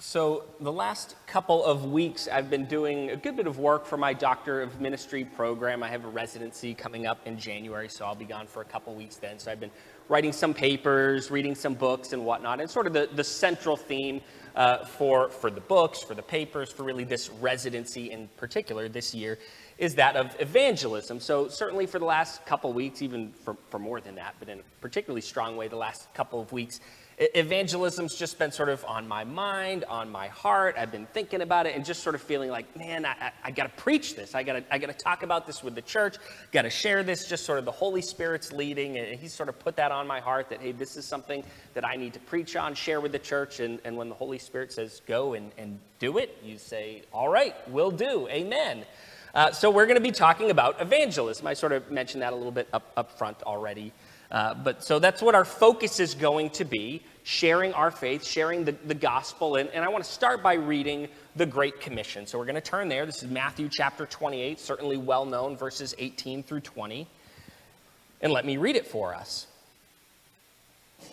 So, the last couple of weeks, I've been doing a good bit of work for my Doctor of Ministry program. I have a residency coming up in January, so I'll be gone for a couple weeks then. So, I've been writing some papers, reading some books, and whatnot. And sort of the, the central theme uh, for, for the books, for the papers, for really this residency in particular this year is that of evangelism. So, certainly for the last couple weeks, even for, for more than that, but in a particularly strong way, the last couple of weeks, evangelism's just been sort of on my mind, on my heart. I've been thinking about it and just sort of feeling like, man, I, I, I got to preach this. I got to I got to talk about this with the church. Got to share this. Just sort of the Holy Spirit's leading, and He sort of put that on my heart that hey, this is something that I need to preach on, share with the church. And, and when the Holy Spirit says go and, and do it, you say, all right, we'll do. Amen. Uh, so we're going to be talking about evangelism. I sort of mentioned that a little bit up, up front already. Uh, but so that's what our focus is going to be sharing our faith, sharing the, the gospel. And, and I want to start by reading the Great Commission. So we're going to turn there. This is Matthew chapter 28, certainly well known, verses 18 through 20. And let me read it for us. It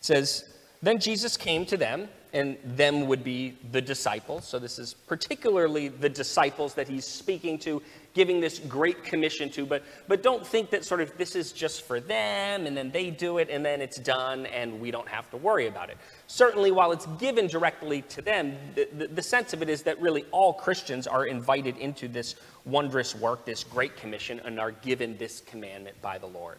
says, Then Jesus came to them and them would be the disciples. So this is particularly the disciples that he's speaking to, giving this great commission to. But, but don't think that sort of this is just for them and then they do it and then it's done and we don't have to worry about it. Certainly, while it's given directly to them, the, the, the sense of it is that really all Christians are invited into this wondrous work, this great commission, and are given this commandment by the Lord.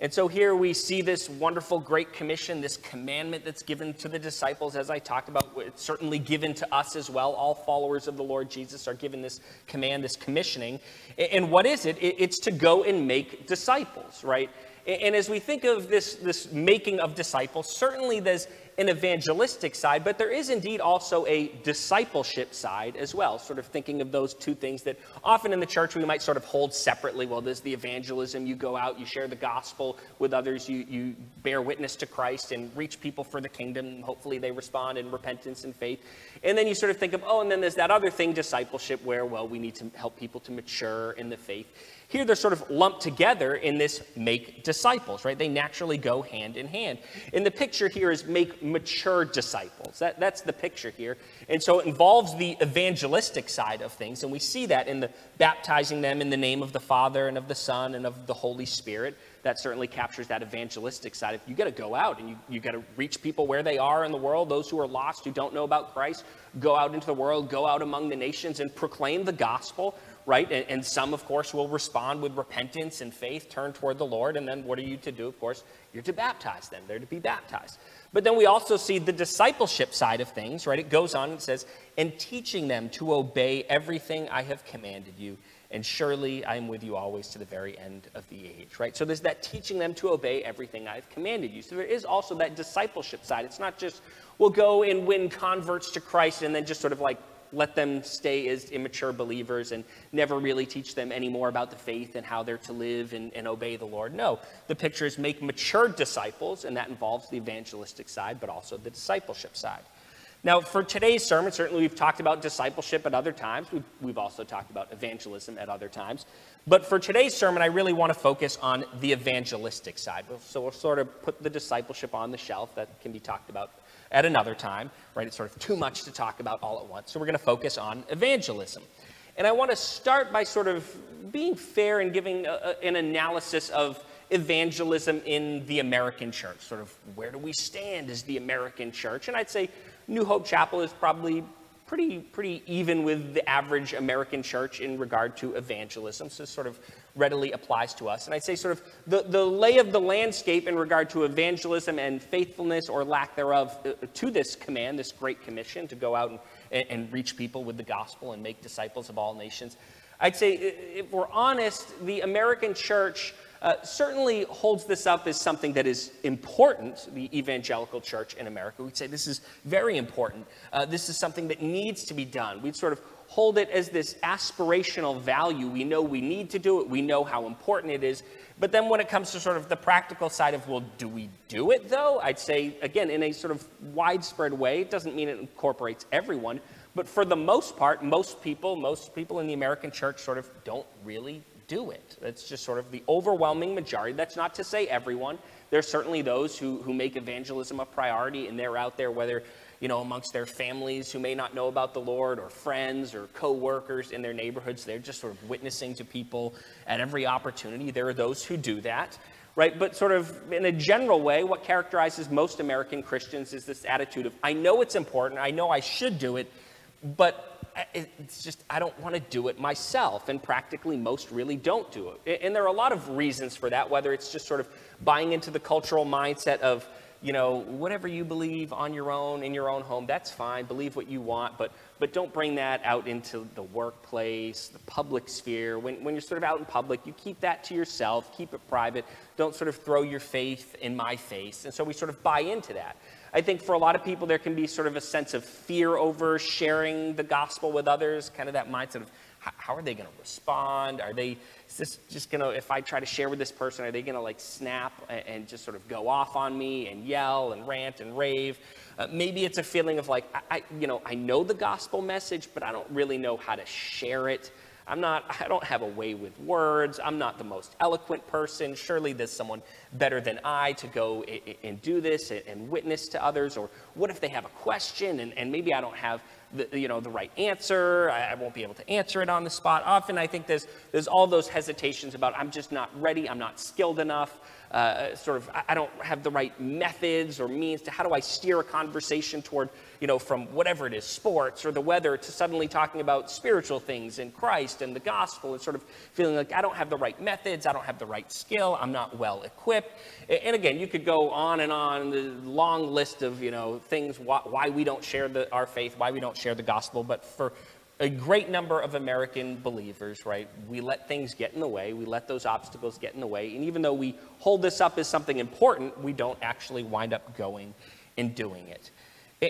And so here we see this wonderful Great Commission, this commandment that's given to the disciples, as I talked about. It's certainly given to us as well. All followers of the Lord Jesus are given this command, this commissioning. And what is it? It's to go and make disciples, right? And as we think of this, this making of disciples, certainly there's an evangelistic side, but there is indeed also a discipleship side as well, sort of thinking of those two things that often in the church we might sort of hold separately. Well, there's the evangelism, you go out, you share the gospel with others, you, you bear witness to Christ and reach people for the kingdom. Hopefully they respond in repentance and faith. And then you sort of think of, oh, and then there's that other thing, discipleship, where, well, we need to help people to mature in the faith. Here they're sort of lumped together in this make disciples, right? They naturally go hand in hand. And the picture here is make mature disciples. That, that's the picture here. And so it involves the evangelistic side of things. And we see that in the baptizing them in the name of the Father and of the Son and of the Holy Spirit. That certainly captures that evangelistic side. If you got to go out and you, you got to reach people where they are in the world, those who are lost, who don't know about Christ, go out into the world, go out among the nations and proclaim the gospel right? And, and, some, of course, will respond with repentance and faith, turn toward the Lord. And then what are you to do? Of course, you're to baptize them. They're to be baptized. But then we also see the discipleship side of things, right? It goes on and says, and teaching them to obey everything I have commanded you. And surely I am with you always to the very end of the age, right? So there's that teaching them to obey everything I've commanded you. So there is also that discipleship side. It's not just, we'll go and win converts to Christ and then just sort of like let them stay as immature believers and never really teach them any more about the faith and how they're to live and, and obey the Lord. No, the picture is make mature disciples, and that involves the evangelistic side, but also the discipleship side. Now, for today's sermon, certainly we've talked about discipleship at other times. We've, we've, also talked about evangelism at other times. But for today's sermon, I really want to focus on the evangelistic side. So we'll sort of put the discipleship on the shelf that can be talked about at another time, right? It's sort of too much to talk about all at once. So we're going to focus on evangelism. And I want to start by sort of being fair and giving a, an analysis of evangelism in the American church. Sort of where do we stand as the American church? And I'd say New Hope Chapel is probably pretty, pretty even with the average American church in regard to evangelism. So sort of readily applies to us. And I'd say, sort of, the, the lay of the landscape in regard to evangelism and faithfulness or lack thereof uh, to this command, this great commission to go out and, and, reach people with the gospel and make disciples of all nations. I'd say, if we're honest, the American church uh, certainly holds this up as something that is important, the evangelical church in America. We'd say this is very important. Uh, this is something that needs to be done. We'd sort of hold it as this aspirational value. We know we need to do it, we know how important it is. But then when it comes to sort of the practical side of, well, do we do it though? I'd say, again, in a sort of widespread way, it doesn't mean it incorporates everyone. But for the most part, most people, most people in the American church sort of don't really do it. That's just sort of the overwhelming majority. That's not to say everyone. There's certainly those who, who make evangelism a priority and they're out there, whether you know, amongst their families who may not know about the Lord, or friends or co-workers in their neighborhoods. They're just sort of witnessing to people at every opportunity. There are those who do that, right? But sort of in a general way, what characterizes most American Christians is this attitude of, I know it's important, I know I should do it, but uh, it's just, I don't want to do it myself. And practically most really don't do it. And there are a lot of reasons for that, whether it's just sort of buying into the cultural mindset of, you know, whatever you believe on your own, in your own home, that's fine. Believe what you want, but, but don't bring that out into the workplace, the public sphere. When, when you're sort of out in public, you keep that to yourself, keep it private. Don't sort of throw your faith in my face. And so we sort of buy into that. I think for a lot of people, there can be sort of a sense of fear over sharing the gospel with others, kind of that mindset of, how are they going to respond? Are they is this just going to, if I try to share with this person, are they going to like snap and, and, just sort of go off on me and yell and rant and rave? Uh, maybe it's a feeling of like, I, I, you know, I know the gospel message, but I don't really know how to share it. I'm not, I don't have a way with words. I'm not the most eloquent person. Surely there's someone better than I to go and do this and witness to others. Or what if they have a question and, and maybe I don't have the, you know, the right answer. I, I, won't be able to answer it on the spot. Often I think there's, there's all those hesitations about I'm just not ready, I'm not skilled enough, uh, sort of, I, I don't have the right methods or means to how do I steer a conversation toward, you know, from whatever it is, sports or the weather, to suddenly talking about spiritual things and Christ and the gospel and sort of feeling like I don't have the right methods, I don't have the right skill, I'm not well equipped. And again, you could go on and on, the long list of, you know, things why, why we don't share the, our faith, why we don't share the gospel. But for a great number of American believers, right, we let things get in the way. We let those obstacles get in the way. And even though we hold this up as something important, we don't actually wind up going and doing it.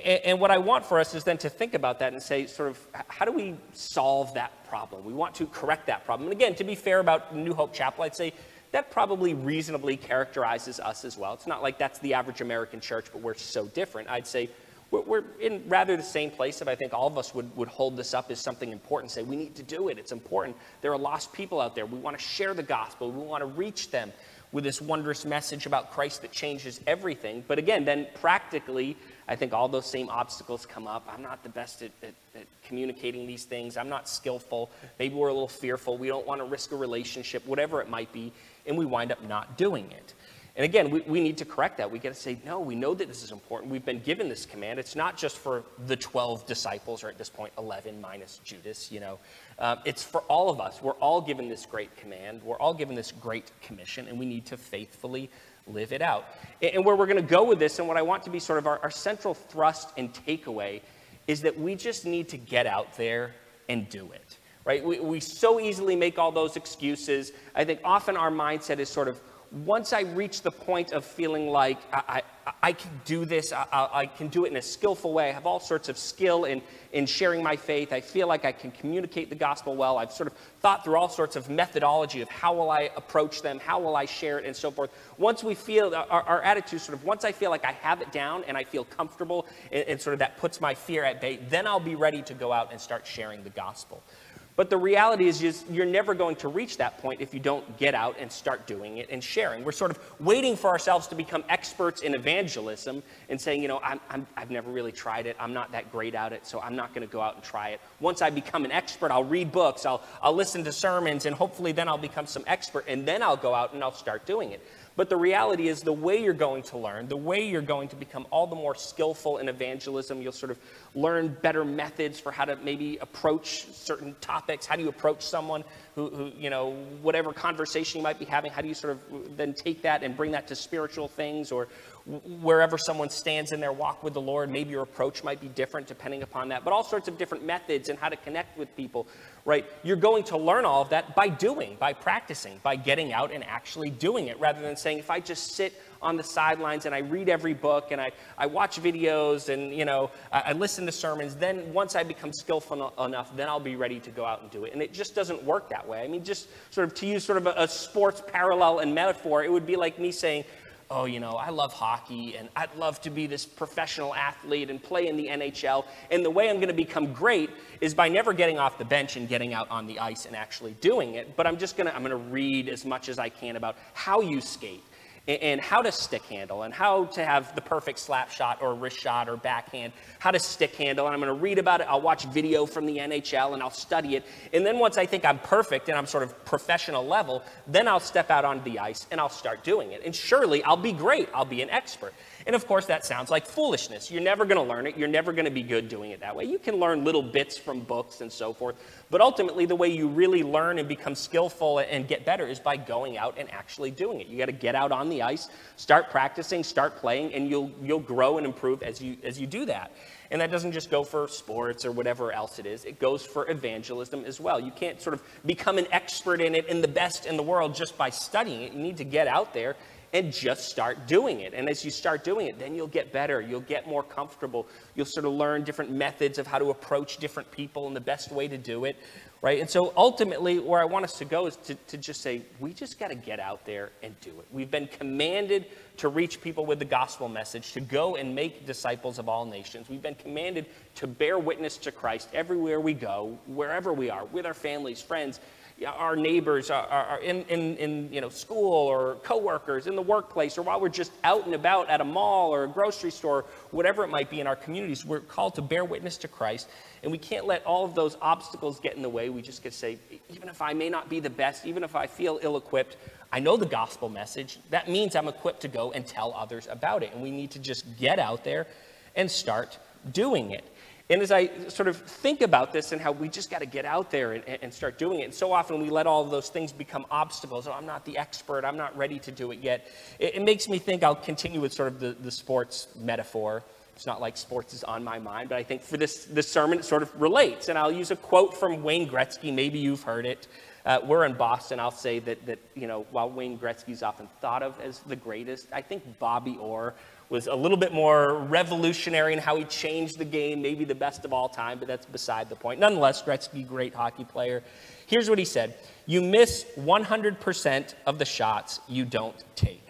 And what I want for us is then to think about that and say, sort of, how do we solve that problem? We want to correct that problem. And again, to be fair about New Hope Chapel, I'd say that probably reasonably characterizes us as well. It's not like that's the average American church, but we're so different. I'd say we're, we're in rather the same place that I think all of us would, would hold this up as something important, say we need to do it. It's important. There are lost people out there. We want to share the gospel. We want to reach them with this wondrous message about Christ that changes everything. But again, then practically, I think all those same obstacles come up. I'm not the best at, at, at, communicating these things. I'm not skillful. Maybe we're a little fearful. We don't want to risk a relationship, whatever it might be and we wind up not doing it. And again, we, we need to correct that. We got to say, no, we know that this is important. We've been given this command. It's not just for the 12 disciples, or at this point, 11 minus Judas, you know. Um, it's for all of us. We're all given this great command. We're all given this great commission, and we need to faithfully live it out. And, where we're going to go with this, and what I want to be sort of our, our central thrust and takeaway, is that we just need to get out there and do it right? We, we so easily make all those excuses. I think often our mindset is sort of, once I reach the point of feeling like I, I, I can do this, I, I, can do it in a skillful way, I have all sorts of skill in, in sharing my faith, I feel like I can communicate the gospel well, I've sort of thought through all sorts of methodology of how will I approach them, how will I share it, and so forth. Once we feel, our, our attitude sort of, once I feel like I have it down and I feel comfortable and, and sort of that puts my fear at bay, then I'll be ready to go out and start sharing the gospel. But the reality is, is you're never going to reach that point if you don't get out and start doing it and sharing. We're sort of waiting for ourselves to become experts in evangelism and saying, you know, I'm, I've never really tried it. I'm not that great at it, so I'm not going to go out and try it. Once I become an expert, I'll read books, I'll, I'll listen to sermons, and hopefully then I'll become some expert, and then I'll go out and I'll start doing it. But the reality is, the way you're going to learn, the way you're going to become all the more skillful in evangelism, you'll sort of learn better methods for how to maybe approach certain topics. How do you approach someone who, who, you know, whatever conversation you might be having, how do you sort of then take that and bring that to spiritual things or wherever someone stands in their walk with the Lord? Maybe your approach might be different depending upon that, but all sorts of different methods and how to connect with people, right? You're going to learn all of that by doing, by practicing, by getting out and actually doing it rather than saying, if I just sit on the sidelines and I read every book and I, I watch videos and, you know, I, I listen to sermons, then once I become skillful enough, then I'll be ready to go out and do it. And it just doesn't work that way. I mean, just sort of to use sort of a, a sports parallel and metaphor, it would be like me saying, oh, you know, I love hockey and I'd love to be this professional athlete and play in the NHL. And the way I'm going to become great is by never getting off the bench and getting out on the ice and actually doing it. But I'm just going to, I'm going to read as much as I can about how you skate and how to stick handle and how to have the perfect slap shot or wrist shot or backhand, how to stick handle. And I'm going to read about it. I'll watch video from the NHL and I'll study it. And then once I think I'm perfect and I'm sort of professional level, then I'll step out onto the ice and I'll start doing it. And surely I'll be great. I'll be an expert. And of course, that sounds like foolishness. You're never going to learn it. You're never going to be good doing it that way. You can learn little bits from books and so forth. But ultimately, the way you really learn and become skillful and get better is by going out and actually doing it. You got to get out on the ice, start practicing, start playing, and you'll, you'll grow and improve as you, as you do that. And that doesn't just go for sports or whatever else it is, it goes for evangelism as well. You can't sort of become an expert in it and the best in the world just by studying it. You need to get out there and just start doing it. And as you start doing it, then you'll get better. You'll get more comfortable. You'll sort of learn different methods of how to approach different people and the best way to do it, right? And so ultimately, where I want us to go is to, to just say, we just got to get out there and do it. We've been commanded to reach people with the gospel message, to go and make disciples of all nations. We've been commanded to bear witness to Christ everywhere we go, wherever we are, with our families, friends our neighbors are, are in, in, in you know, school or coworkers, in the workplace, or while we're just out and about at a mall or a grocery store, whatever it might be in our communities, we're called to bear witness to Christ. And we can't let all of those obstacles get in the way. We just get to say, even if I may not be the best, even if I feel ill equipped, I know the gospel message. That means I'm equipped to go and tell others about it. And we need to just get out there and start doing it. And as I sort of think about this and how we just got to get out there and, and, start doing it, and so often we let all those things become obstacles. Oh, I'm not the expert, I'm not ready to do it yet. It, it makes me think I'll continue with sort of the, the sports metaphor. It's not like sports is on my mind, but I think for this, this sermon it sort of relates. And I'll use a quote from Wayne Gretzky. Maybe you've heard it. Uh, we're in Boston. I'll say that, that, you know, while Wayne Gretzky's often thought of as the greatest, I think Bobby Orr was a little bit more revolutionary in how he changed the game, maybe the best of all time, but that's beside the point. Nonetheless, Gretzky, great hockey player. Here's what he said You miss 100% of the shots you don't take.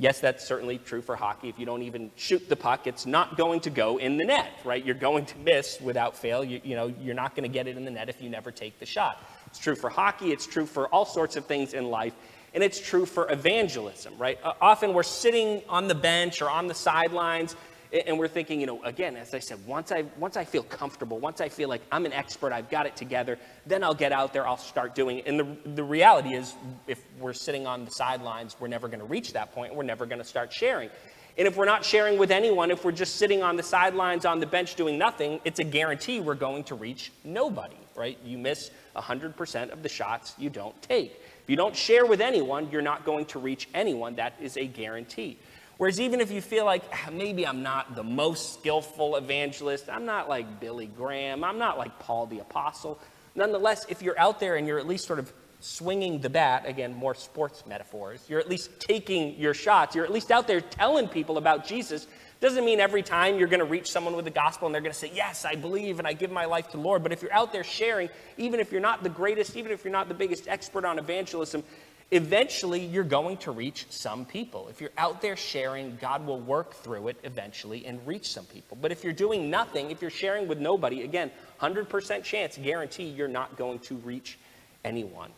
Yes, that's certainly true for hockey. If you don't even shoot the puck, it's not going to go in the net, right? You're going to miss without fail. You, you know, you're not going to get it in the net if you never take the shot. It's true for hockey. It's true for all sorts of things in life. And it's true for evangelism, right? Uh, often we're sitting on the bench or on the sidelines and we're thinking, you know, again, as I said, once I, once I feel comfortable, once I feel like I'm an expert, I've got it together, then I'll get out there, I'll start doing it. And the, the reality is, if we're sitting on the sidelines, we're never going to reach that point. We're never going to start sharing. And if we're not sharing with anyone, if we're just sitting on the sidelines on the bench doing nothing, it's a guarantee we're going to reach nobody, right? You miss 100% of the shots you don't take you don't share with anyone, you're not going to reach anyone. That is a guarantee. Whereas even if you feel like ah, maybe I'm not the most skillful evangelist, I'm not like Billy Graham, I'm not like Paul the Apostle, nonetheless, if you're out there and you're at least sort of swinging the bat, again, more sports metaphors, you're at least taking your shots, you're at least out there telling people about Jesus, doesn't mean every time you're going to reach someone with the gospel and they're going to say, Yes, I believe and I give my life to the Lord. But if you're out there sharing, even if you're not the greatest, even if you're not the biggest expert on evangelism, eventually you're going to reach some people. If you're out there sharing, God will work through it eventually and reach some people. But if you're doing nothing, if you're sharing with nobody, again, 100% chance, guarantee you're not going to reach anyone.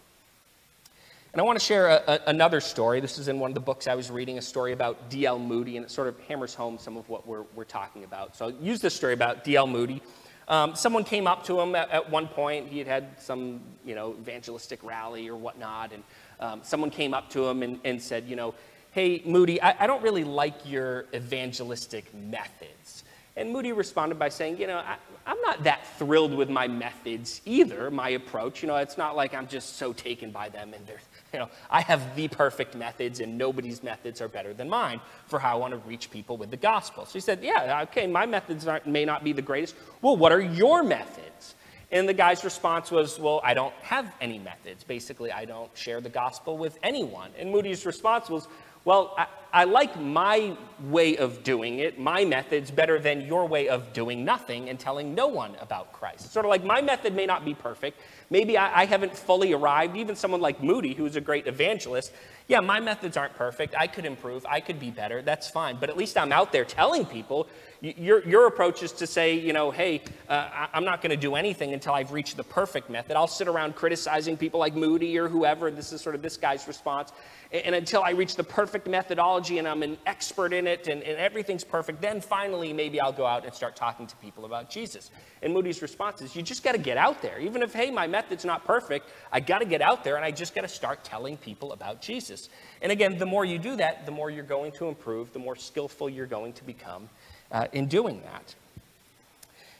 And I want to share a, a, another story. This is in one of the books I was reading, a story about D.L. Moody, and it sort of hammers home some of what we're, we're talking about. So I'll use this story about D.L. Moody. Um, someone came up to him at, at, one point. He had had some, you know, evangelistic rally or whatnot, and um, someone came up to him and, and, said, you know, hey, Moody, I, I don't really like your evangelistic methods. And Moody responded by saying, You know, I, am not that thrilled with my methods either, my approach. You know, it's not like I'm just so taken by them and they're, you know, I have the perfect methods and nobody's methods are better than mine for how I want to reach people with the gospel. So he said, Yeah, okay, my methods may not be the greatest. Well, what are your methods? And the guy's response was, Well, I don't have any methods. Basically, I don't share the gospel with anyone. And Moody's response was, Well, I, I like my way of doing it, my methods, better than your way of doing nothing and telling no one about Christ. Sort of like my method may not be perfect. Maybe I, I haven't fully arrived. Even someone like Moody, who's a great evangelist, yeah, my methods aren't perfect. I could improve. I could be better. That's fine. But at least I'm out there telling people. Your, your approach is to say, you know, hey, uh, I'm not going to do anything until I've reached the perfect method. I'll sit around criticizing people like Moody or whoever. This is sort of this guy's response. And, and until I reach the perfect methodology and I'm an expert in it and, and everything's perfect, then finally maybe I'll go out and start talking to people about Jesus. And Moody's response is, you just got to get out there. Even if, hey, my method's not perfect, I got to get out there and I just got to start telling people about Jesus. And again, the more you do that, the more you're going to improve, the more skillful you're going to become uh, in doing that.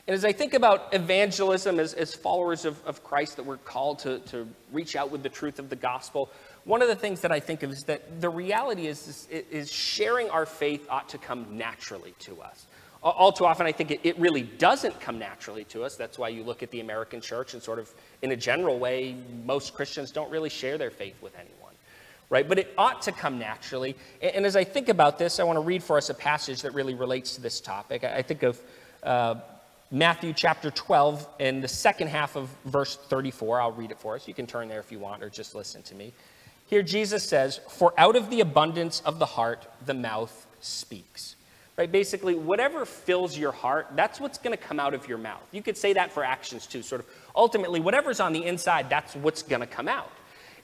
And as I think about evangelism as, as followers of, of Christ, that we're called to, to reach out with the truth of the gospel, one of the things that I think of is that the reality is, is, is sharing our faith ought to come naturally to us. All too often, I think it, it really doesn't come naturally to us. That's why you look at the American church and sort of, in a general way, most Christians don't really share their faith with anyone right? But it ought to come naturally. And as I think about this, I want to read for us a passage that really relates to this topic. I think of uh, Matthew chapter 12 and the second half of verse 34. I'll read it for us. You can turn there if you want or just listen to me. Here Jesus says, For out of the abundance of the heart, the mouth speaks. Right? Basically, whatever fills your heart, that's what's going to come out of your mouth. You could say that for actions too. Sort of ultimately, whatever's on the inside, that's what's going to come out.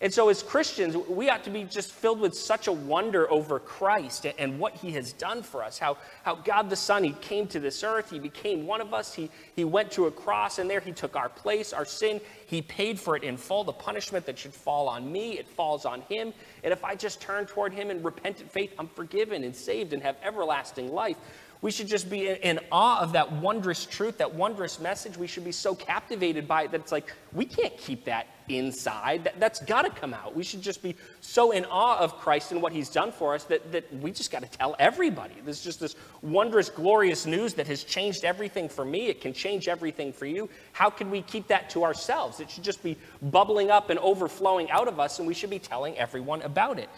And so, as Christians, we ought to be just filled with such a wonder over Christ and what he has done for us. How, how God the Son, he came to this earth, he became one of us, he, he went to a cross, and there he took our place, our sin. He paid for it in full. The punishment that should fall on me, it falls on him. And if I just turn toward him in repentant faith, I'm forgiven and saved and have everlasting life. We should just be in awe of that wondrous truth, that wondrous message. We should be so captivated by it that it's like, we can't keep that inside. That, that's got to come out. We should just be so in awe of Christ and what he's done for us that, that we just got to tell everybody. There's just this wondrous, glorious news that has changed everything for me. It can change everything for you. How can we keep that to ourselves? It should just be bubbling up and overflowing out of us, and we should be telling everyone about it.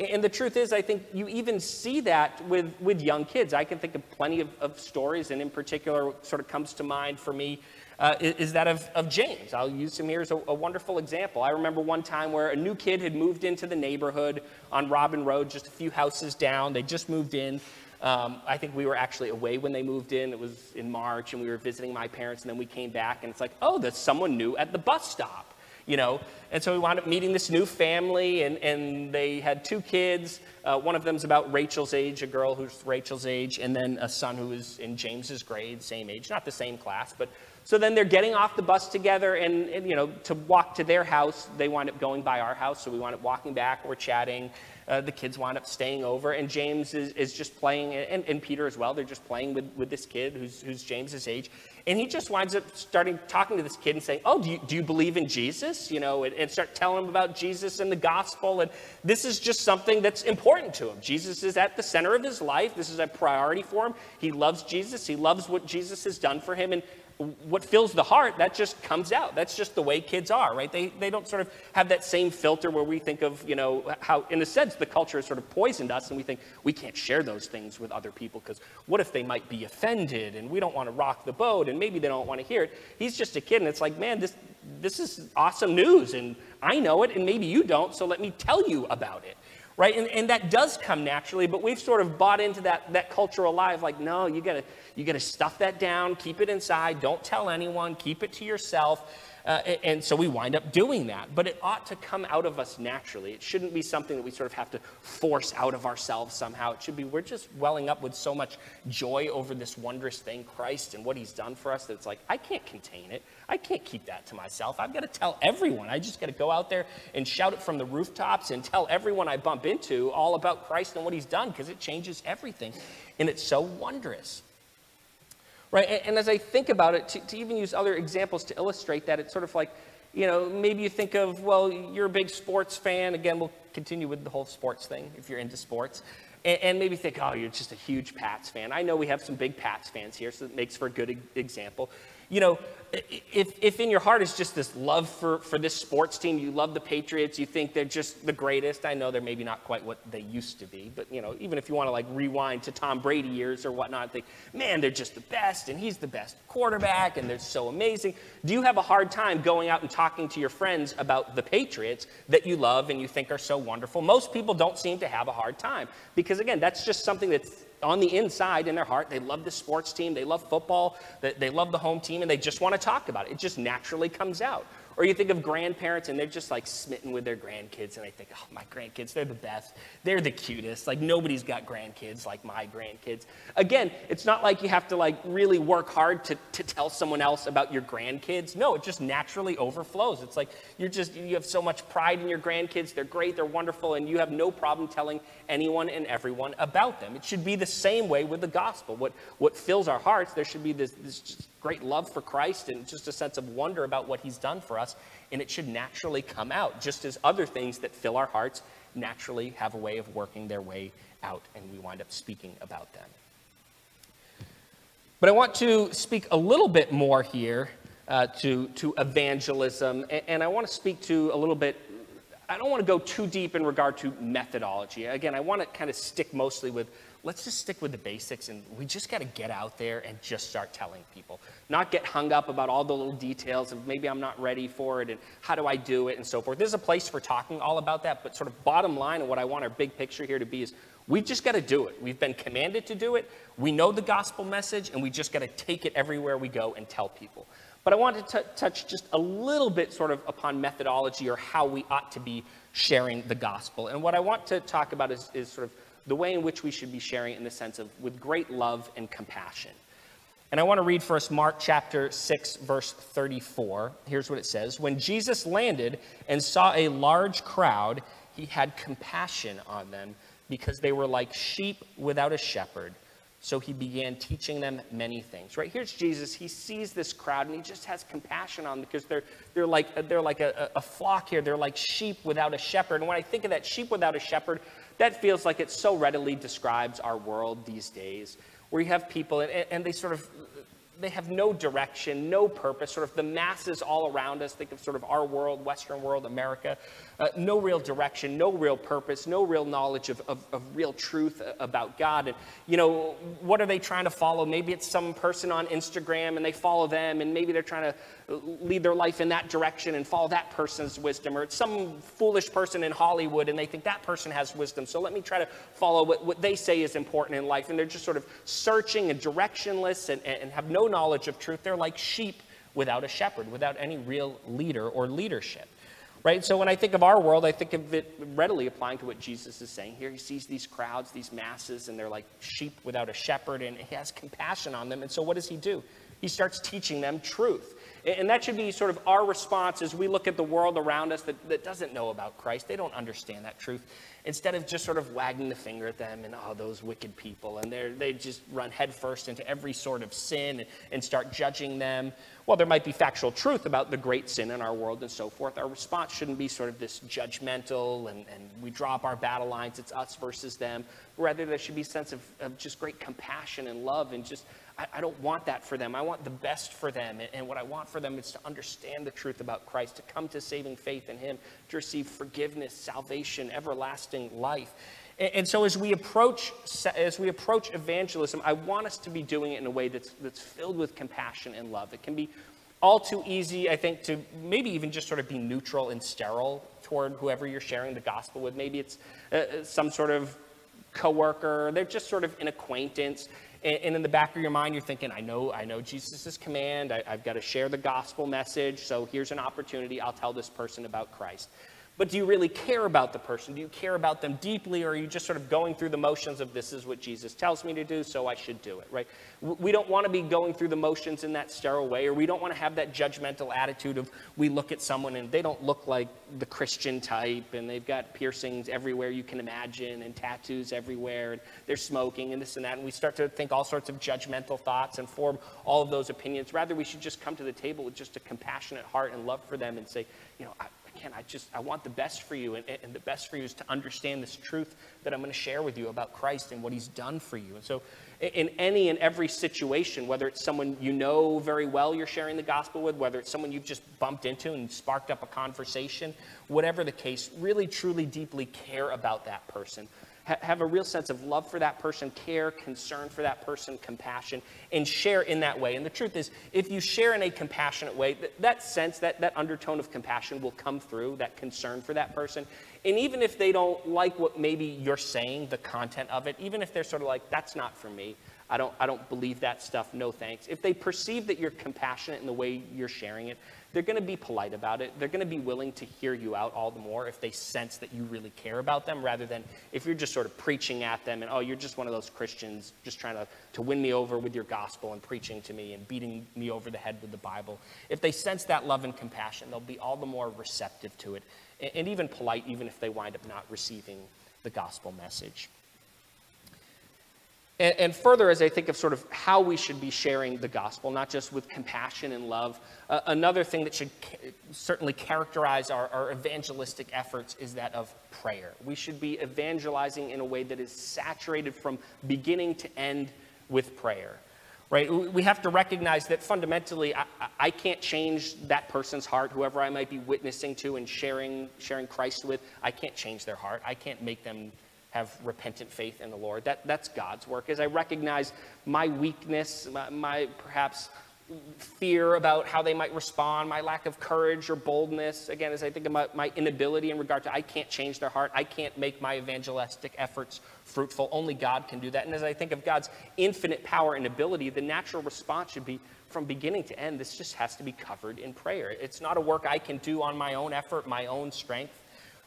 And the truth is, I think you even see that with, with young kids. I can think of plenty of, of stories, and in particular, what sort of comes to mind for me uh, is that of, of James. I'll use him here as a, a, wonderful example. I remember one time where a new kid had moved into the neighborhood on Robin Road, just a few houses down. They just moved in. Um, I think we were actually away when they moved in. It was in March, and we were visiting my parents, and then we came back, and it's like, oh, there's someone new at the bus stop you know. And so we wound up meeting this new family, and, and they had two kids. Uh, one of them's about Rachel's age, a girl who's Rachel's age, and then a son who is in James's grade, same age, not the same class, but so then they're getting off the bus together, and, and, you know, to walk to their house, they wind up going by our house. So we wind up walking back, we're chatting. Uh, the kids wind up staying over, and James is, is just playing, and, and Peter as well. They're just playing with, with this kid who's, who's James's age. And he just winds up starting talking to this kid and saying, Oh, do you, do you believe in Jesus? You know, and, and start telling him about Jesus and the gospel. And this is just something that's important to him. Jesus is at the center of his life. This is a priority for him. He loves Jesus. He loves what Jesus has done for him. And what fills the heart, that just comes out. That's just the way kids are, right? They, they don't sort of have that same filter where we think of, you know, how, in a sense, the culture has sort of poisoned us and we think we can't share those things with other people because what if they might be offended and we don't want to rock the boat and maybe they don't want to hear it. He's just a kid and it's like, man, this, this is awesome news and I know it and maybe you don't, so let me tell you about it right? And, and that does come naturally, but we've sort of bought into that, that culture alive, like, no, you gotta, you gotta stuff that down, keep it inside, don't tell anyone, keep it to yourself. Uh, and so we wind up doing that. But it ought to come out of us naturally. It shouldn't be something that we sort of have to force out of ourselves somehow. It should be we're just welling up with so much joy over this wondrous thing, Christ, and what he's done for us, that it's like, I can't contain it. I can't keep that to myself. I've got to tell everyone. I just got to go out there and shout it from the rooftops and tell everyone I bump into all about Christ and what he's done because it changes everything. And it's so wondrous. right? And, and as I think about it, to, to even use other examples to illustrate that, it's sort of like, you know, maybe you think of, well, you're a big sports fan. Again, we'll continue with the whole sports thing if you're into sports. And, maybe think, oh, you're just a huge Pats fan. I know we have some big Pats fans here, so it makes for a good example you know, if, if in your heart is just this love for, for this sports team, you love the Patriots, you think they're just the greatest. I know they're maybe not quite what they used to be, but you know, even if you want to like rewind to Tom Brady years or whatnot, think, man, they're just the best, and he's the best quarterback, and they're so amazing. Do you have a hard time going out and talking to your friends about the Patriots that you love and you think are so wonderful? Most people don't seem to have a hard time because again, that's just something that's on the inside in their heart, they love the sports team, they love football, they, love the home team, and they just want to talk about it. It just naturally comes out. Or you think of grandparents and they're just like smitten with their grandkids, and they think, oh, my grandkids, they're the best. They're the cutest. Like nobody's got grandkids like my grandkids. Again, it's not like you have to like really work hard to, to tell someone else about your grandkids. No, it just naturally overflows. It's like you're just, you have so much pride in your grandkids. They're great, they're wonderful, and you have no problem telling anyone and everyone about them. It should be the same way with the gospel. What, what fills our hearts, there should be this, this great love for Christ and just a sense of wonder about what he's done for us. And it should naturally come out, just as other things that fill our hearts naturally have a way of working their way out, and we wind up speaking about them. But I want to speak a little bit more here uh, to, to evangelism, and, and I want to speak to a little bit I don't want to go too deep in regard to methodology. Again, I want to kind of stick mostly with let's just stick with the basics and we just got to get out there and just start telling people. Not get hung up about all the little details of maybe I'm not ready for it and how do I do it and so forth. There's a place for talking all about that, but sort of bottom line and what I want our big picture here to be is we just got to do it. We've been commanded to do it. We know the gospel message and we just got to take it everywhere we go and tell people. But I want to t- touch just a little bit sort of upon methodology or how we ought to be sharing the gospel. And what I want to talk about is, is sort of the way in which we should be sharing in the sense of with great love and compassion. And I want to read first Mark chapter 6, verse 34. Here's what it says When Jesus landed and saw a large crowd, he had compassion on them because they were like sheep without a shepherd. So he began teaching them many things. Right here's Jesus. He sees this crowd and he just has compassion on them because they're, they're like, they're like a, a flock here. They're like sheep without a shepherd. And when I think of that sheep without a shepherd, that feels like it so readily describes our world these days, where you have people and, and they sort of they have no direction, no purpose, sort of the masses all around us. Think of sort of our world, Western world, America. Uh, no real direction, no real purpose, no real knowledge of, of, of, real truth about God. And, you know, what are they trying to follow? Maybe it's some person on Instagram and they follow them, and maybe they're trying to lead their life in that direction and follow that person's wisdom. Or it's some foolish person in Hollywood and they think that person has wisdom. So let me try to follow what, what they say is important in life. And they're just sort of searching and directionless and, and have no knowledge of truth. They're like sheep without a shepherd, without any real leader or leadership. Right? So when I think of our world, I think of it readily applying to what Jesus is saying here. He sees these crowds, these masses, and they're like sheep without a shepherd, and he has compassion on them. And so what does he do? He starts teaching them truth. And that should be sort of our response as we look at the world around us that, that doesn't know about Christ. They don't understand that truth instead of just sort of wagging the finger at them and, oh, those wicked people, and they just run headfirst into every sort of sin and, and start judging them. Well, there might be factual truth about the great sin in our world and so forth. Our response shouldn't be sort of this judgmental and, and we drop our battle lines, it's us versus them. Rather, there should be a sense of, of just great compassion and love and just I, I, don't want that for them. I want the best for them. And, and what I want for them is to understand the truth about Christ, to come to saving faith in Him, to receive forgiveness, salvation, everlasting life. And, so as we approach as we approach evangelism, I want us to be doing it in a way that's that's filled with compassion and love. It can be all too easy, I think, to maybe even just sort of be neutral and sterile toward whoever you're sharing the gospel with. Maybe it's uh, some sort of coworker, they're just sort of an acquaintance. And, and, in the back of your mind, you're thinking, I know, I know Jesus' command. I, I've got to share the gospel message. So here's an opportunity. I'll tell this person about Christ. But do you really care about the person? Do you care about them deeply, or are you just sort of going through the motions of this is what Jesus tells me to do, so I should do it, right? We don't want to be going through the motions in that sterile way, or we don't want to have that judgmental attitude of we look at someone and they don't look like the Christian type, and they've got piercings everywhere you can imagine, and tattoos everywhere, and they're smoking, and this and that, and we start to think all sorts of judgmental thoughts and form all of those opinions. Rather, we should just come to the table with just a compassionate heart and love for them and say, you know, I, again, I just, I want the best for you. And, and the best for you is to understand this truth that I'm going to share with you about Christ and what he's done for you. And so, in any and every situation, whether it's someone you know very well you're sharing the gospel with, whether it's someone you've just bumped into and sparked up a conversation, whatever the case, really, truly, deeply care about that person have a real sense of love for that person, care, concern for that person, compassion, and share in that way. And the truth is, if you share in a compassionate way, that, that sense, that, that undertone of compassion will come through, that concern for that person. And even if they don't like what maybe you're saying, the content of it, even if they're sort of like, that's not for me, I don't, I don't believe that stuff, no thanks. If they perceive that you're compassionate in the way you're sharing it, they're going to be polite about it. They're going to be willing to hear you out all the more if they sense that you really care about them rather than if you're just sort of preaching at them and, oh, you're just one of those Christians just trying to, to win me over with your gospel and preaching to me and beating me over the head with the Bible. If they sense that love and compassion, they'll be all the more receptive to it and, and even polite, even if they wind up not receiving the gospel message. And, and, further, as I think of sort of how we should be sharing the gospel, not just with compassion and love, uh, another thing that should ca- certainly characterize our, our evangelistic efforts is that of prayer. We should be evangelizing in a way that is saturated from beginning to end with prayer. Right? We have to recognize that fundamentally, I, I can't change that person's heart, whoever I might be witnessing to and sharing, sharing Christ with. I can't change their heart. I can't make them have repentant faith in the Lord. That, that's God's work. As I recognize my weakness, my, my, perhaps fear about how they might respond, my lack of courage or boldness, again, as I think about my inability in regard to I can't change their heart, I can't make my evangelistic efforts fruitful. Only God can do that. And as I think of God's infinite power and ability, the natural response should be from beginning to end, this just has to be covered in prayer. It's not a work I can do on my own effort, my own strength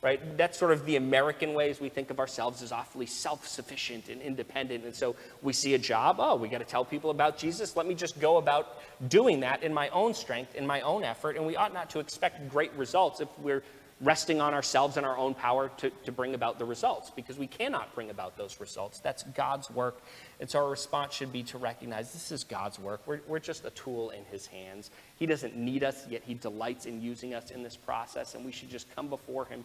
right? That's sort of the American ways we think of ourselves as awfully self sufficient and independent. And so we see a job, oh, we got to tell people about Jesus. Let me just go about doing that in my own strength, in my own effort. And we ought not to expect great results if we're resting on ourselves and our own power to, to bring about the results because we cannot bring about those results. That's God's work. And so our response should be to recognize this is God's work. We're, we're just a tool in His hands. He doesn't need us, yet He delights in using us in this process. And we should just come before Him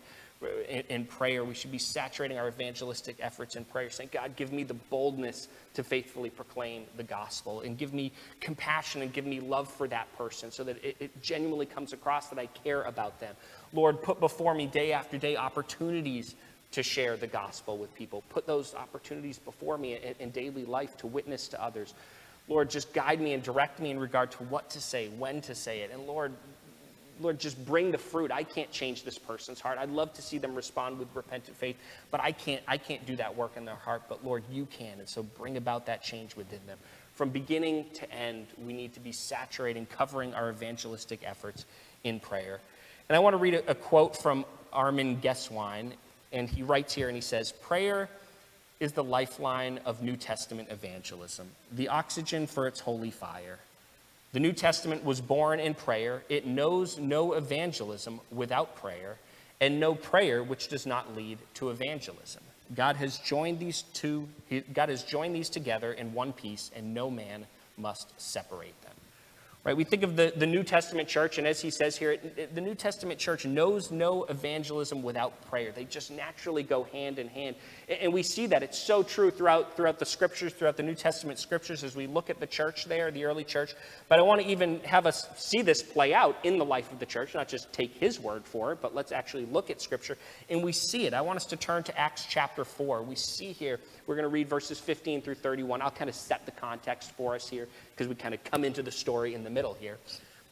in, in, prayer. We should be saturating our evangelistic efforts in prayer, saying, God, give me the boldness to faithfully proclaim the gospel, and give me compassion and give me love for that person so that it, it genuinely comes across that I care about them. Lord, put before me day after day opportunities to share the gospel with people. Put those opportunities before me in, in daily life to witness to others. Lord, just guide me and direct me in regard to what to say, when to say it. And Lord, Lord, just bring the fruit. I can't change this person's heart. I'd love to see them respond with repentant faith, but I can't, I can't do that work in their heart. But Lord, you can. And so bring about that change within them. From beginning to end, we need to be saturating, covering our evangelistic efforts in prayer. And I want to read a, a quote from Armin Gesswein. And he writes here and he says, Prayer is the lifeline of New Testament evangelism, the oxygen for its holy fire. The New Testament was born in prayer. It knows no evangelism without prayer, and no prayer which does not lead to evangelism. God has joined these two, God has joined these together in one piece, and no man must separate them. Right? We think of the, the New Testament church, and as he says here, the New Testament church knows no evangelism without prayer. They just naturally go hand in hand. And we see that. It's so true throughout, throughout the scriptures, throughout the New Testament scriptures, as we look at the church there, the early church. But I want to even have us see this play out in the life of the church, not just take his word for it, but let's actually look at scripture. And we see it. I want us to turn to Acts chapter 4. We see here, we're going to read verses 15 through 31. I'll kind of set the context for us here because we kind of come into the story in the middle here.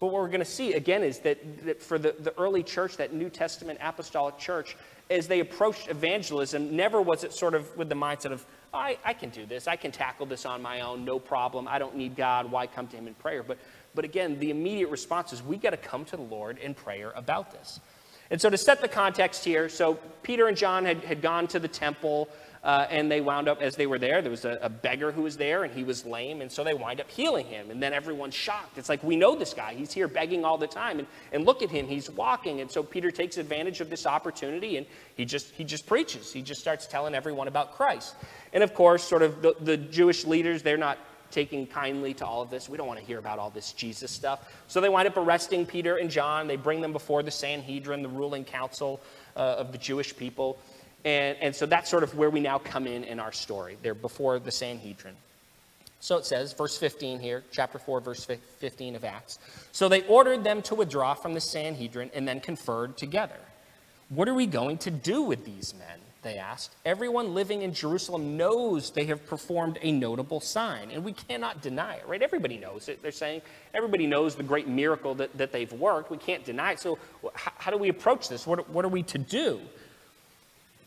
But what we're going to see again is that, that for the, the early church, that New Testament apostolic church, as they approached evangelism, never was it sort of with the mindset of, I, I can do this, I can tackle this on my own, no problem, I don't need God, why come to Him in prayer? But, but again, the immediate response is we got to come to the Lord in prayer about this. And so, to set the context here, so Peter and John had, had gone to the temple. Uh, and they wound up, as they were there, there was a, a, beggar who was there, and he was lame, and so they wind up healing him. And then everyone's shocked. It's like, we know this guy. He's here begging all the time. And, and look at him, he's walking. And so Peter takes advantage of this opportunity, and he just, he just preaches. He just starts telling everyone about Christ. And of course, sort of the, the Jewish leaders, they're not taking kindly to all of this. We don't want to hear about all this Jesus stuff. So they wind up arresting Peter and John. They bring them before the Sanhedrin, the ruling council uh, of the Jewish people. And, and so that's sort of where we now come in in our story. They're before the Sanhedrin. So it says, verse 15 here, chapter 4, verse 15 of Acts. So they ordered them to withdraw from the Sanhedrin and then conferred together. What are we going to do with these men? They asked. Everyone living in Jerusalem knows they have performed a notable sign, and we cannot deny it, right? Everybody knows it. They're saying everybody knows the great miracle that, that they've worked. We can't deny it. So, how, how do we approach this? What, what are we to do?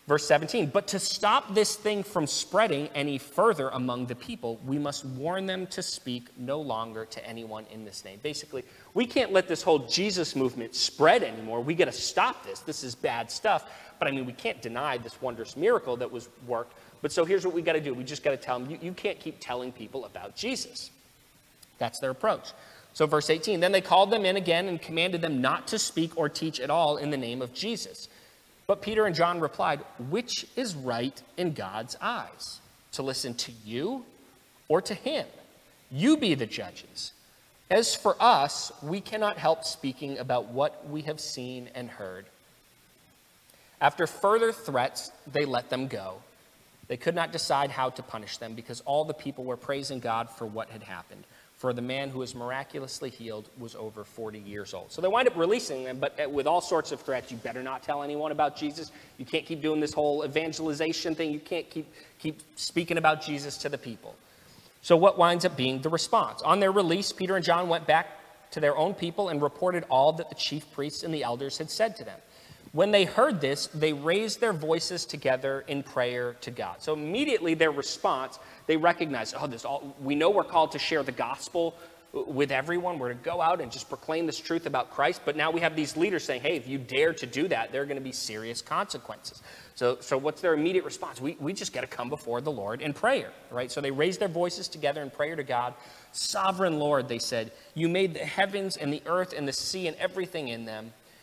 Verse 17, but to stop this thing from spreading any further among the people, we must warn them to speak no longer to anyone in this name. Basically, we can't let this whole Jesus movement spread anymore. We got to stop this. This is bad stuff. But I mean, we can't deny this wondrous miracle that was worked. But so here's what we got to do we just got to tell them, you, you can't keep telling people about Jesus. That's their approach. So, verse 18, then they called them in again and commanded them not to speak or teach at all in the name of Jesus. But Peter and John replied, Which is right in God's eyes? To listen to you or to him? You be the judges. As for us, we cannot help speaking about what we have seen and heard. After further threats, they let them go. They could not decide how to punish them because all the people were praising God for what had happened for the man who was miraculously healed was over 40 years old. So they wind up releasing them, but uh, with all sorts of threats. You better not tell anyone about Jesus. You can't keep doing this whole evangelization thing. You can't keep, keep speaking about Jesus to the people. So, what winds up being the response? On their release, Peter and John went back to their own people and reported all that the chief priests and the elders had said to them. When they heard this, they raised their voices together in prayer to God. So immediately their response, they recognized, oh, this all, we know we're called to share the gospel with everyone. We're to go out and just proclaim this truth about Christ. But now we have these leaders saying, hey, if you dare to do that, there are going to be serious consequences. So, so what's their immediate response? We, we just got to come before the Lord in prayer, right? So they raised their voices together in prayer to God. Sovereign Lord, they said, you made the heavens and the earth and the sea and everything in them.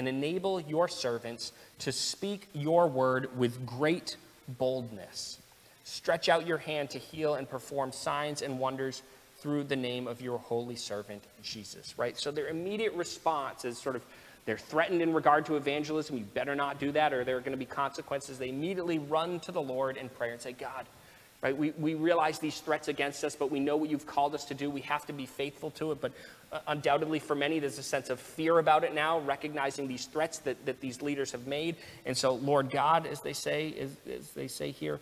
and enable your servants to speak your word with great boldness. Stretch out your hand to heal and perform signs and wonders through the name of your holy servant, Jesus. Right? So their immediate response is sort of they're threatened in regard to evangelism. You better not do that, or there are going to be consequences. They immediately run to the Lord in prayer and say, God, right? We, we realize these threats against us, but we know what you've called us to do. We have to be faithful to it. But uh, undoubtedly, for many, there's a sense of fear about it now, recognizing these threats that, that these leaders have made. And so, Lord God, as they say, as, as they say here,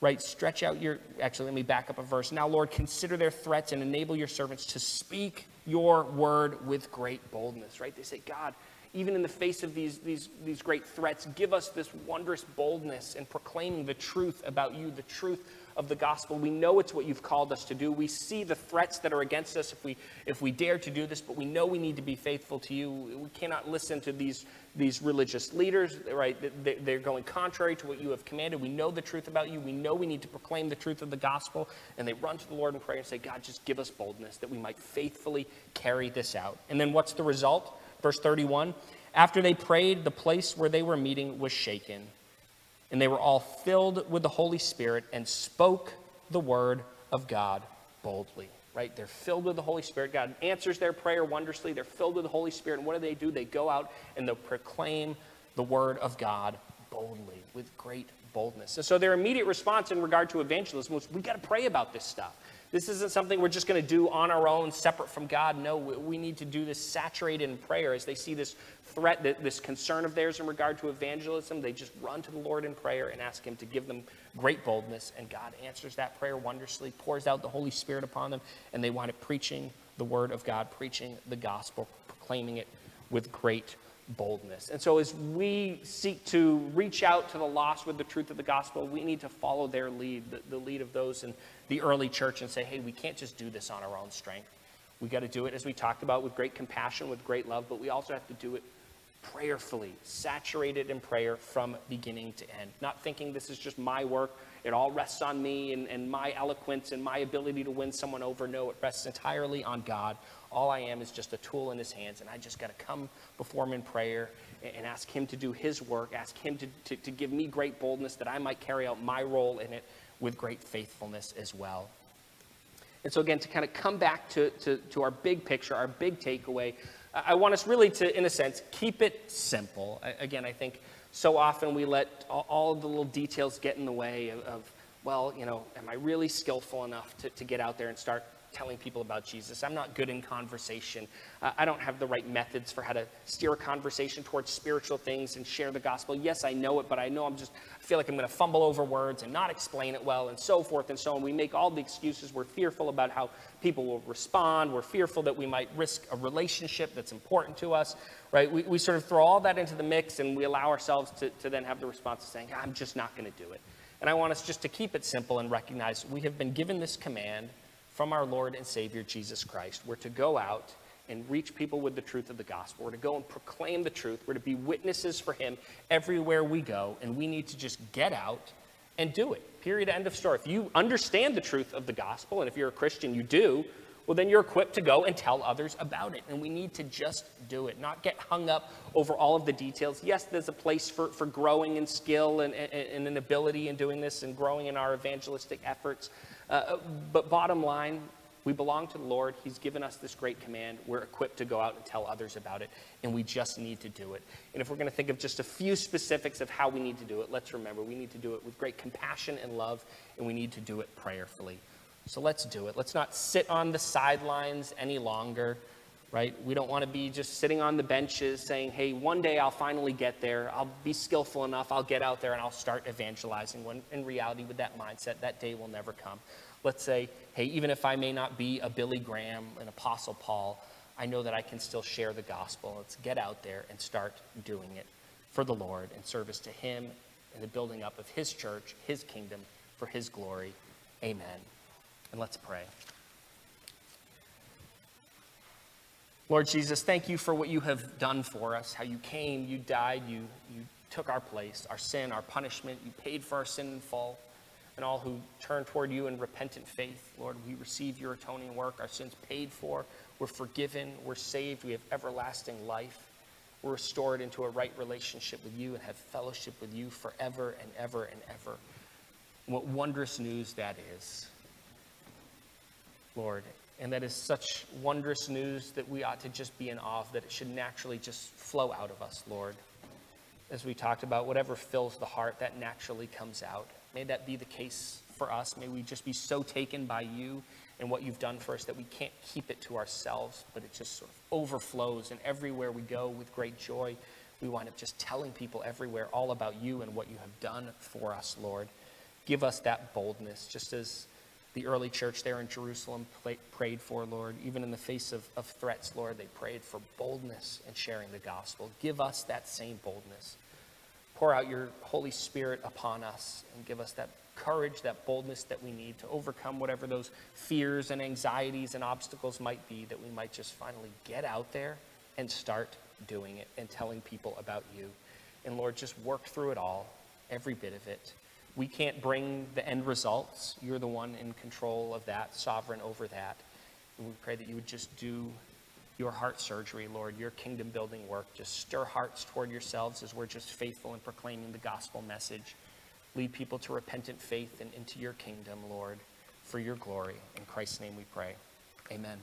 right, stretch out your. Actually, let me back up a verse. Now, Lord, consider their threats and enable your servants to speak your word with great boldness, right? They say, God, even in the face of these, these, these great threats, give us this wondrous boldness in proclaiming the truth about you, the truth of the gospel. We know it's what you've called us to do. We see the threats that are against us if we, if we dare to do this, but we know we need to be faithful to you. We cannot listen to these, these religious leaders, right? They're going contrary to what you have commanded. We know the truth about you. We know we need to proclaim the truth of the gospel. And they run to the Lord in prayer and say, God, just give us boldness that we might faithfully carry this out. And then what's the result? Verse 31 After they prayed, the place where they were meeting was shaken and they were all filled with the Holy Spirit and spoke the word of God boldly. Right? They're filled with the Holy Spirit. God answers their prayer wondrously. They're filled with the Holy Spirit. And what do they do? They go out and they proclaim the word of God boldly, with great boldness. And so their immediate response in regard to evangelism was we got to pray about this stuff. This isn't something we're just going to do on our own, separate from God. No, we need to do this saturated in prayer. As they see this threat, this concern of theirs in regard to evangelism, they just run to the Lord in prayer and ask Him to give them great boldness. And God answers that prayer wondrously, pours out the Holy Spirit upon them, and they wind up preaching the Word of God, preaching the gospel, proclaiming it with great boldness. And so, as we seek to reach out to the lost with the truth of the gospel, we need to follow their lead, the, the lead of those in the early church, and say, hey, we can't just do this on our own strength. We got to do it, as we talked about, with great compassion, with great love, but we also have to do it prayerfully, saturated in prayer from beginning to end. Not thinking this is just my work, it all rests on me and, and my eloquence and my ability to win someone over. No, it rests entirely on God. All I am is just a tool in his hands, and I just got to come before him in prayer and, ask him to do his work, ask him to, to, to give me great boldness that I might carry out my role in it with great faithfulness as well. And so, again, to kind of come back to, to, to our big picture, our big takeaway, I want us really to, in a sense, keep it simple. Again, I think so often we let all, all the little details get in the way of, of, well, you know, am I really skillful enough to, to get out there and start telling people about Jesus. I'm not good in conversation. Uh, I don't have the right methods for how to steer a conversation towards spiritual things and share the gospel. Yes, I know it, but I know I'm just, I feel like I'm going to fumble over words and not explain it well and so forth and so on. We make all the excuses. We're fearful about how people will respond. We're fearful that we might risk a relationship that's important to us, right? We, we sort of throw all that into the mix and we allow ourselves to, to then have the response of saying, I'm just not going to do it. And I want us just to keep it simple and recognize we have been given this command from our Lord and Savior Jesus Christ. We're to go out and reach people with the truth of the gospel. We're to go and proclaim the truth. We're to be witnesses for Him everywhere we go, and we need to just get out and do it. Period. End of story. If you understand the truth of the gospel, and if you're a Christian, you do, well, then you're equipped to go and tell others about it. And we need to just do it, not get hung up over all of the details. Yes, there's a place for, for growing in skill and, and, and an ability in doing this and growing in our evangelistic efforts. Uh, but bottom line, we belong to the Lord. He's given us this great command. We're equipped to go out and tell others about it, and we just need to do it. And if we're going to think of just a few specifics of how we need to do it, let's remember we need to do it with great compassion and love, and we need to do it prayerfully. So let's do it. Let's not sit on the sidelines any longer, right? We don't want to be just sitting on the benches saying, hey, one day I'll finally get there. I'll be skillful enough. I'll get out there and I'll start evangelizing. When in reality, with that mindset, that day will never come. Let's say, hey, even if I may not be a Billy Graham, an Apostle Paul, I know that I can still share the gospel. Let's get out there and start doing it for the Lord in service to Him and the building up of His church, His kingdom, for His glory. Amen. And let's pray. Lord Jesus, thank you for what you have done for us, how you came, you died, you, you took our place, our sin, our punishment. You paid for our sin and fall. And all who turn toward you in repentant faith, Lord, we receive your atoning work. Our sins paid for. We're forgiven. We're saved. We have everlasting life. We're restored into a right relationship with you and have fellowship with you forever and ever and ever. What wondrous news that is. Lord. And that is such wondrous news that we ought to just be in awe of, that it should naturally just flow out of us, Lord. As we talked about, whatever fills the heart, that naturally comes out. May that be the case for us. May we just be so taken by you and what you've done for us that we can't keep it to ourselves, but it just sort of overflows. And everywhere we go with great joy, we wind up just telling people everywhere all about you and what you have done for us, Lord. Give us that boldness, just as the early church there in Jerusalem prayed for, Lord. Even in the face of, of threats, Lord, they prayed for boldness in sharing the gospel. Give us that same boldness. Pour out your Holy Spirit upon us and give us that courage, that boldness that we need to overcome whatever those fears and anxieties and obstacles might be, that we might just finally get out there and start doing it and telling people about you. And Lord, just work through it all, every bit of it. We can't bring the end results. You're the one in control of that, sovereign over that. And we pray that you would just do your heart surgery, Lord, your kingdom building work. Just stir hearts toward yourselves as we're just faithful in proclaiming the gospel message. Lead people to repentant faith and into your kingdom, Lord, for your glory. In Christ's name we pray. Amen.